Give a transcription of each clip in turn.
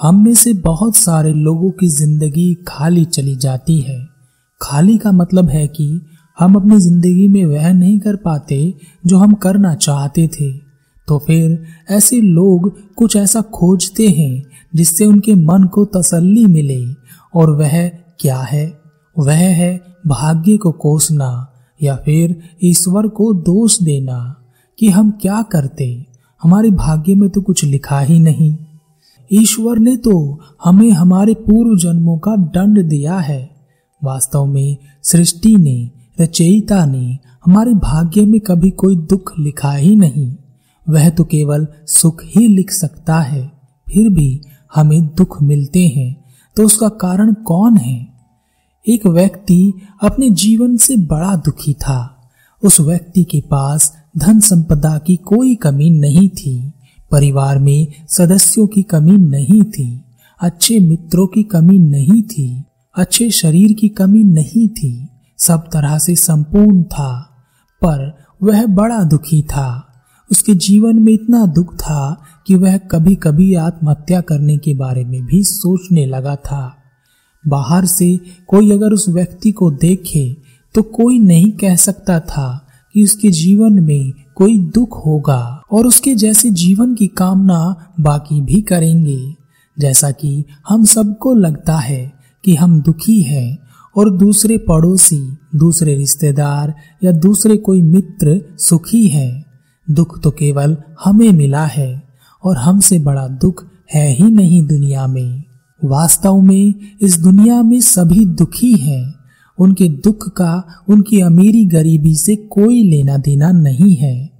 हम में से बहुत सारे लोगों की ज़िंदगी खाली चली जाती है। खाली का मतलब है कि हम अपनी ज़िंदगी में वह नहीं कर पाते जो हम करना चाहते थे। तो फिर ऐसे लोग कुछ ऐसा खोजते हैं जिससे उनके मन को तसल्ली मिले और वह क्या है? वह है भाग्य को कोसना या फिर ईश्वर को दोष देना कि हम क्या करते? हमारे भाग्य में तो कुछ लिखा ही नहीं। ईश्वर ने तो हमें हमारे पूर्व जन्मों का दंड दिया है। वास्तव में सृष्टि ने, रचयिता ने हमारे भाग्य में कभी कोई दुख लिखा ही नहीं। वह तो केवल सुख ही लिख सकता है, फिर भी हमें दुख मिलते हैं। तो उसका कारण कौन है? एक व्यक्ति अपने जीवन से बड़ा दुखी था। उस व्यक्ति के पास धन संपदा की कोई कमी नहीं थी। परिवार में सदस्यों की कमी नहीं थी, अच्छे मित्रों की कमी नहीं थी, अच्छे शरीर की कमी नहीं थी, सब तरह से संपूर्ण था, पर वह बड़ा दुखी था। उसके जीवन में इतना दुख था कि वह कभी कभी आत्महत्या करने के बारे में भी सोचने लगा था। बाहर से कोई अगर उस व्यक्ति को देखे तो कोई नहीं कह सकता था कि उसके जीवन में कोई दुख होगा और उसके जैसे जीवन की कामना बाकी भी करेंगे। जैसा कि हम सबको लगता है कि हम दुखी हैं और दूसरे पड़ोसी, दूसरे रिश्तेदार या दूसरे कोई मित्र सुखी हैं। दुख तो केवल हमें मिला है और हमसे बड़ा दुख है ही नहीं दुनिया में। वास्तव में इस दुनिया में सभी दुखी हैं। उनके दुख का, उनकी अमीरी गरीबी से कोई लेना देना नहीं है।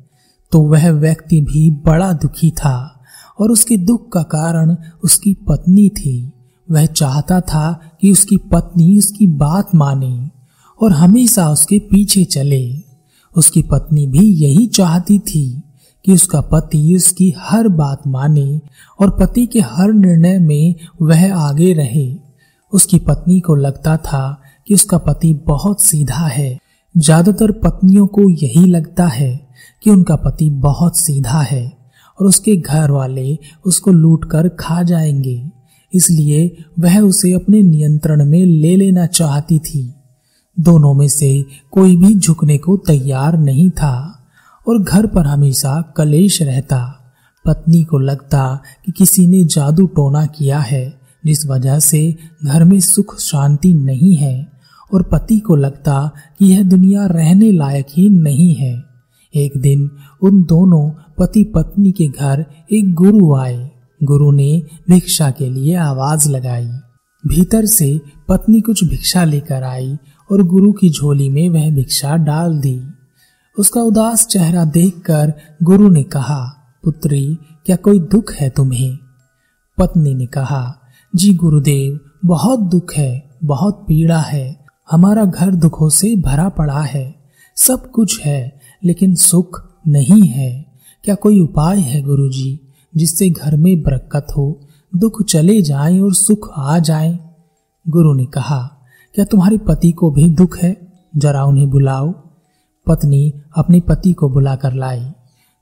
तो वह व्यक्ति भी बड़ा दुखी था और उसके दुख का कारण उसकी पत्नी थी। वह चाहता था कि उसकी पत्नी उसकी बात माने और हमेशा उसके पीछे चले। उसकी पत्नी भी यही चाहती थी कि उसका पति उसकी हर बात माने और पति के हर निर्णय में वह आगे रहे। उसकी पत्नी को लगता था कि उसका पति बहुत सीधा है। ज़्यादातर पत्नियों को यही लगता है कि उनका पति बहुत सीधा है और उसके घर वाले उसको लूट कर खा जाएँगे। इसलिए वह उसे अपने नियंत्रण में ले लेना चाहती थी। दोनों में से कोई भी झुकने को तैयार नहीं था और घर पर हमेशा कलेश रहता। पत्नी को लगता कि किसी ने जादू टोना किया है, जिस वजह से घर में सुख शांति नहीं है। और पति को लगता कि यह दुनिया रहने लायक ही नहीं है। एक दिन उन दोनों पति पत्नी के घर एक गुरु आए। गुरु ने भिक्षा के लिए आवाज़ लगाई। भीतर से पत्नी कुछ भिक्षा लेकर आई और गुरु की झोली में वह भिक्षा डाल दी। उसका उदास चेहरा देखकर गुरु ने कहा, पुत्री, क्या कोई दुख है तुम्हें? पत्नी ने कहा, जी गुरुदेव, बहुत दुख है, बहुत पीड़ा है। हमारा घर दुखों से भरा पड़ा है। सब कुछ है, लेकिन सुख नहीं है। क्या कोई उपाय है गुरुजी, जिससे घर में बरकत हो, दुख चले जाए और सुख आ जाए? गुरु ने कहा, क्या तुम्हारे पति को भी दुख है? जरा उन्हें बुलाओ। पत्नी अपने पति को बुलाकर लाई।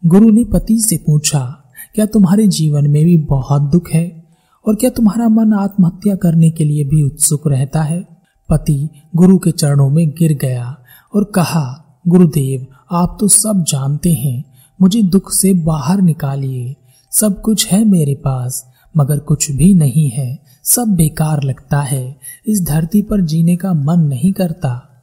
गुरु ने पति से पूछा, क्या तुम्हारे जीवन में भी बहुत दुख है? और क्या तुम्हारा मन आत्महत्या करने के लिए भी उत्सुक रहता है? पति गुरु के चरणों में गिर गया और कहा, गुरुदेव, आप तो सब जानते हैं, मुझे दुख से बाहर निकालिए। सब कुछ है मेरे पास, मगर कुछ भी नहीं है। सब बेकार लगता है। इस धरती पर जीने का मन नहीं करता।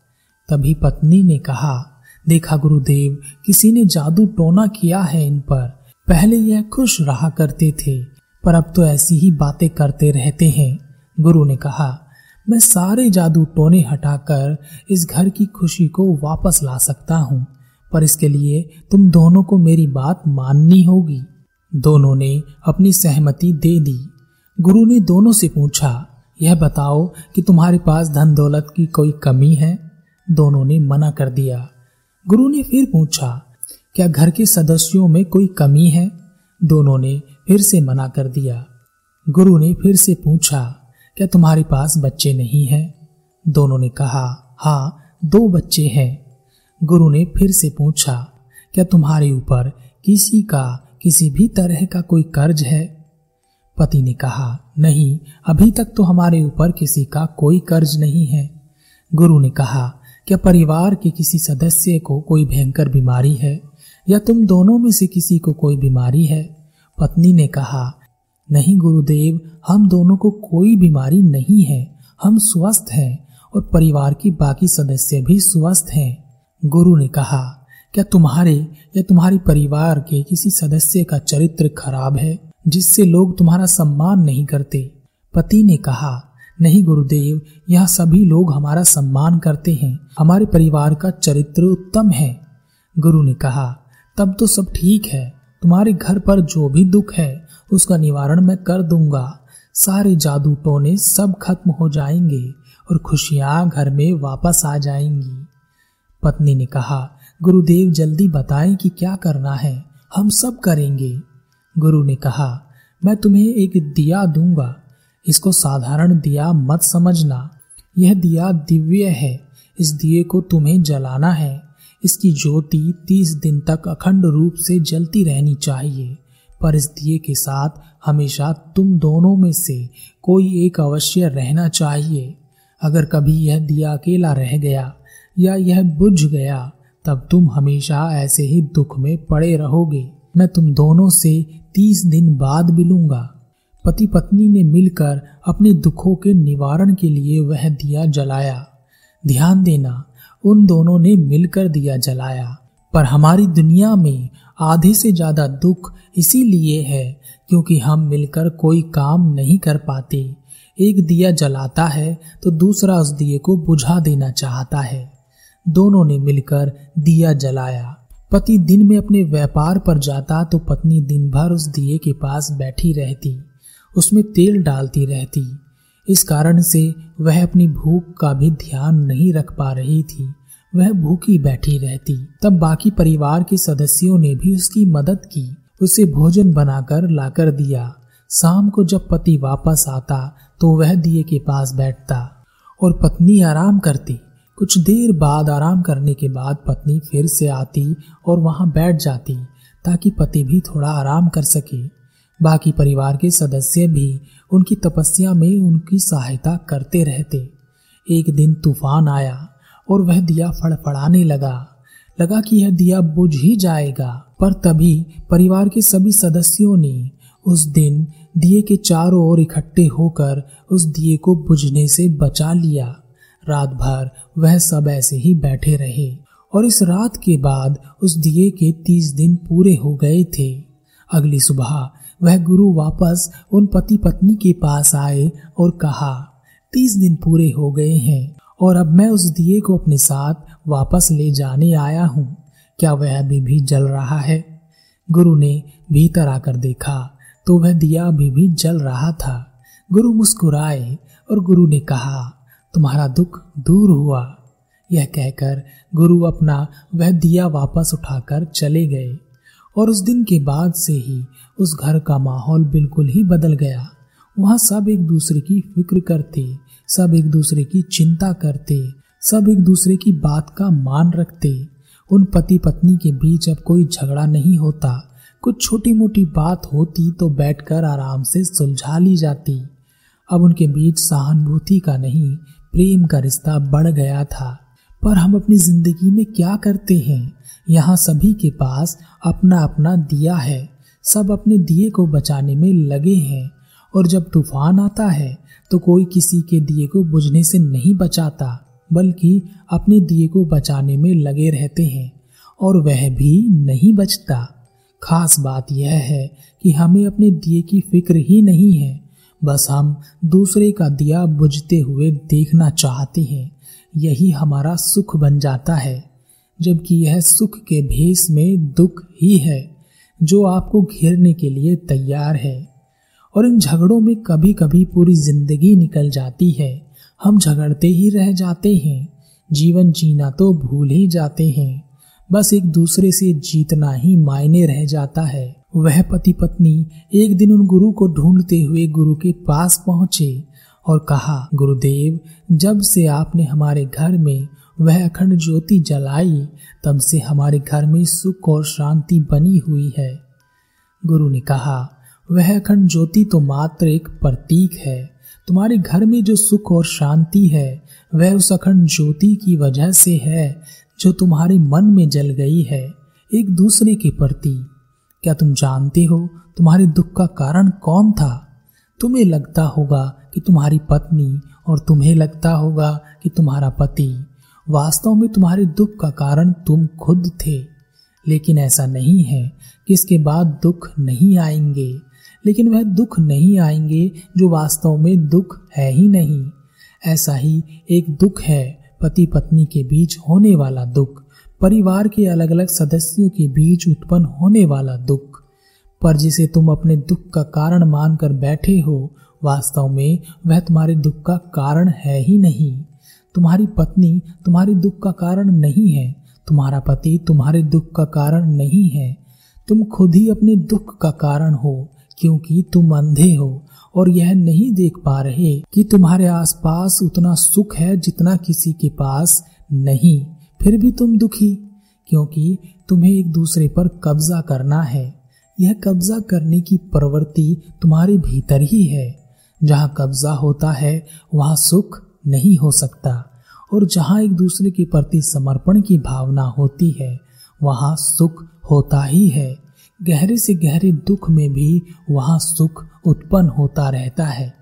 तभी पत्नी ने कहा, देखा गुरुदेव, किसी ने जादू टोना किया है इन पर। पहले यह खुश रहा करते थे, पर अब तो ऐसी ही बातें करते रहते हैं। गुरु ने कहा मैं सारे जादू टोने हटाकर इस घर की खुशी को वापस ला सकता हूँ, पर इसके लिए तुम दोनों को मेरी बात माननी होगी। दोनों ने अपनी सहमति दे दी। गुरु ने दोनों से पूछा, यह बताओ कि तुम्हारे पास धन दौलत की कोई कमी है? दोनों ने मना कर दिया। गुरु ने फिर पूछा, क्या घर के सदस्यों में कोई कमी है? दोनों ने फिर से मना कर दिया। गुरु ने फिर से पूछा क्या तुम्हारे पास बच्चे नहीं हैं? दोनों ने कहा हाँ दो बच्चे हैं। गुरु ने फिर से पूछा, क्या तुम्हारे ऊपर किसी का, किसी भी तरह का कोई कर्ज है? पति ने कहा, नहीं, अभी तक तो हमारे ऊपर किसी का कोई कर्ज नहीं है। गुरु ने कहा, क्या परिवार के किसी सदस्य को कोई भयंकर बीमारी है? या तुम दोनों में से किसी को कोई बीमारी है? पत्नी ने कहा नहीं गुरुदेव, हम दोनों को कोई बीमारी नहीं है। हम स्वस्थ हैं और परिवार की बाकी सदस्य भी स्वस्थ हैं। गुरु ने कहा, क्या तुम्हारे या तुम्हारे परिवार के किसी सदस्य का चरित्र खराब है, जिससे लोग तुम्हारा सम्मान नहीं करते? पति ने कहा, नहीं गुरुदेव, यह सभी लोग हमारा सम्मान करते हैं। हमारे परिवार का चरित्र उत्तम है। गुरु ने कहा, तब तो सब ठीक है। तुम्हारे घर पर जो भी दुख है उसका निवारण मैं कर दूँगा। सारे जादू टोने सब खत्म हो जाएँगे और खुशियाँ घर में वापस आ जाएँगी। पत्नी ने कहा, गुरुदेव, जल्दी बताएँ कि क्या करना है। हम सब करेंगे। गुरु ने कहा, मैं तुम्हें एक दिया दूँगा। इसको साधारण दिया मत समझना। यह दिया दिव्य है। इस दिए को तुम्हें जलाना है। इसकी ज्योति तीस दिन तक अखंड रूप से जलती रहनी चाहिए। पर इस दिए के साथ हमेशा तुम दोनों में से कोई एक अवश्य रहना चाहिए। अगर कभी यह दिया अकेला रह गया या यह बुझ गया, तब तुम हमेशा ऐसे ही दुख में पड़े रहोगे। मैं तुम दोनों से तीस दिन बाद मिलूँगा। पति पत्नी ने मिलकर अपने दुखों के निवारण के लिए वह दिया जलाया। ध्यान देना, उन दोनों ने मिलकर दिया जलाया। पर हमारी दुनिया में आधे से ज़्यादा दुख इसीलिए है, क्योंकि हम मिलकर कोई काम नहीं कर पाते। एक दिया जलाता है तो दूसरा उस दिए को बुझा देना चाहता है। दोनों ने मिलकर दिया जलाया। पति दिन में अपने व्यापार पर जाता तो पत्नी दिन भर उस दिए के पास बैठी रहती, उसमें तेल डालती रहती। इस कारण से वह अपनी भूख का भी ध्यान नहीं रख पा रही थी। वह भूखी बैठी रहती। तब बाकी परिवार के सदस्यों ने भी उसकी मदद की। उसे भोजन बनाकर लाकर दिया। शाम को जब पति वापस आता तो वह दिए के पास बैठता और पत्नी आराम करती। कुछ देर बाद आराम करने के बाद पत्नी फिर से आती और वहाँ बैठ जाती, ताकि पति भी थोड़ा आराम कर सके। बाकी परिवार के सदस्य भी उनकी तपस्या में उनकी सहायता करते रहते। एक दिन तूफ़ान आया। और वह दिया फड़फड़ाने लगा। लगा कि यह दिया बुझ ही जाएगा। पर तभी परिवार के सभी सदस्यों ने उस दिन दिए के चारों ओर इकट्ठे होकर उस दिए को बुझने से बचा लिया। रात भर वह सब ऐसे ही बैठे रहे और इस रात के बाद उस दिए के तीस दिन पूरे हो गए थे। अगली सुबह वह गुरु वापस उन पति पत्नी के पास आए और कहा, तीस दिन पूरे हो गए हैं। और अब मैं उस दिए को अपने साथ वापस ले जाने आया हूँ। क्या वह अभी भी जल रहा है? गुरु ने भीतर आकर देखा तो वह दिया अभी भी जल रहा था। गुरु मुस्कुराए और गुरु ने कहा, तुम्हारा दुख दूर हुआ। यह कहकर गुरु अपना वह दिया वापस उठाकर चले गए। और उस दिन के बाद से ही उस घर का माहौल बिल्कुल ही बदल गया। वहाँ सब एक दूसरे की फ़िक्र करते सब एक दूसरे की चिंता करते, सब एक दूसरे की बात का मान रखते। उन पति पत्नी के बीच अब कोई झगड़ा नहीं होता। कुछ छोटी मोटी बात होती तो बैठकर आराम से सुलझा ली जाती। अब उनके बीच सहानुभूति का नहीं, प्रेम का रिश्ता बढ़ गया था। पर हम अपनी ज़िंदगी में क्या करते हैं? यहाँ सभी के पास अपना अपना दिया है। सब अपने दिए को बचाने में लगे हैं। और जब तूफ़ान आता है तो कोई किसी के दिए को बुझने से नहीं बचाता, बल्कि अपने दिए को बचाने में लगे रहते हैं, और वह भी नहीं बचता। खास बात यह है कि हमें अपने दिए की फ़िक्र ही नहीं है, बस हम दूसरे का दिया बुझते हुए देखना चाहते हैं। यही हमारा सुख बन जाता है, जबकि यह सुख के भेस में दुख ही है, जो आपको घेरने के लिए तैयार है। और इन झगड़ों में कभी कभी पूरी ज़िंदगी निकल जाती है। हम झगड़ते ही रह जाते हैं। जीवन जीना तो भूल ही जाते हैं। बस एक दूसरे से जीतना ही मायने रह जाता है। वह पति पत्नी एक दिन उन गुरु को ढूंढते हुए गुरु के पास पहुँचे और कहा, गुरुदेव, जब से आपने हमारे घर में वह अखंड ज्योति जलाई, तब से हमारे घर में सुख और शांति बनी हुई है। गुरु ने कहा वह अखंड ज्योति तो मात्र एक प्रतीक है। तुम्हारे घर में जो सुख और शांति है, वह उस अखंड ज्योति की वजह से है, जो तुम्हारे मन में जल गई है, एक दूसरे के प्रति। क्या तुम जानते हो तुम्हारे दुख का कारण कौन था? तुम्हें लगता होगा कि तुम्हारी पत्नी और तुम्हें लगता होगा कि तुम्हारा पति। वास्तव में तुम्हारे दुख का कारण तुम खुद थे। लेकिन ऐसा नहीं है कि इसके बाद दुख नहीं आएँगे। लेकिन वह दुख नहीं आएँगे जो वास्तव में दुख है ही नहीं। ऐसा ही एक दुख है पति पत्नी के बीच होने वाला दुख, परिवार के अलग अलग सदस्यों के बीच उत्पन्न होने वाला दुख। पर जिसे तुम अपने दुख का कारण मानकर बैठे हो, वास्तव में वह तुम्हारे दुख का कारण है ही नहीं। तुम्हारी पत्नी तुम्हारे दुख का कारण नहीं है, तुम्हारा पति तुम्हारे दुख का कारण नहीं है। तुम खुद ही अपने दुख का कारण हो क्योंकि तुम अंधे हो और यह नहीं देख पा रहे कि तुम्हारे आसपास उतना सुख है जितना किसी के पास नहीं। फिर भी तुम दुखी, क्योंकि तुम्हें एक दूसरे पर कब्जा करना है। यह कब्जा करने की प्रवृत्ति तुम्हारे भीतर ही है। जहाँ कब्जा होता है, वहाँ सुख नहीं हो सकता। और जहाँ एक दूसरे के प्रति समर्पण की भावना होती है, वहाँ सुख होता ही है। गहरे से गहरे दुख में भी वहाँ सुख उत्पन्न होता रहता है।